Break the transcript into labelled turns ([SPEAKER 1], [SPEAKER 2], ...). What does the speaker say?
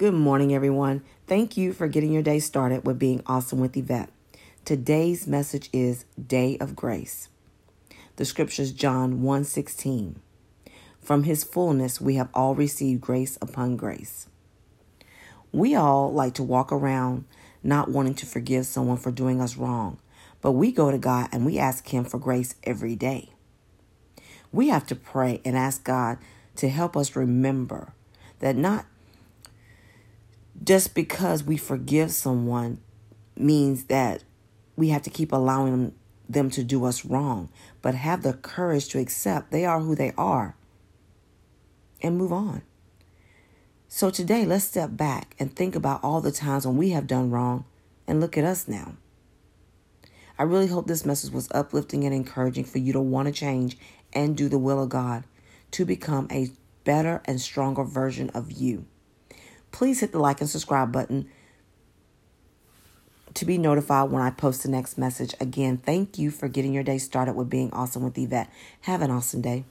[SPEAKER 1] Good morning, everyone. Thank you for getting your day started with being awesome with Yvette. Today's message is Day of Grace. The scriptures John 1:16. From his fullness we have all received grace upon grace. We all like to walk around not wanting to forgive someone for doing us wrong, but we go to God and we ask him for grace every day. We have to pray and ask God to help us remember that not just because we forgive someone means that we have to keep allowing them to do us wrong, but have the courage to accept they are who they are and move on. So today, let's step back and think about all the times when we have done wrong and look at us now. I really hope this message was uplifting and encouraging for you to want to change and do the will of God to become a better and stronger version of you please hit the like and subscribe button to be notified when I post the next message. Again, thank you for getting your day started with being awesome with Yvette. Have an awesome day.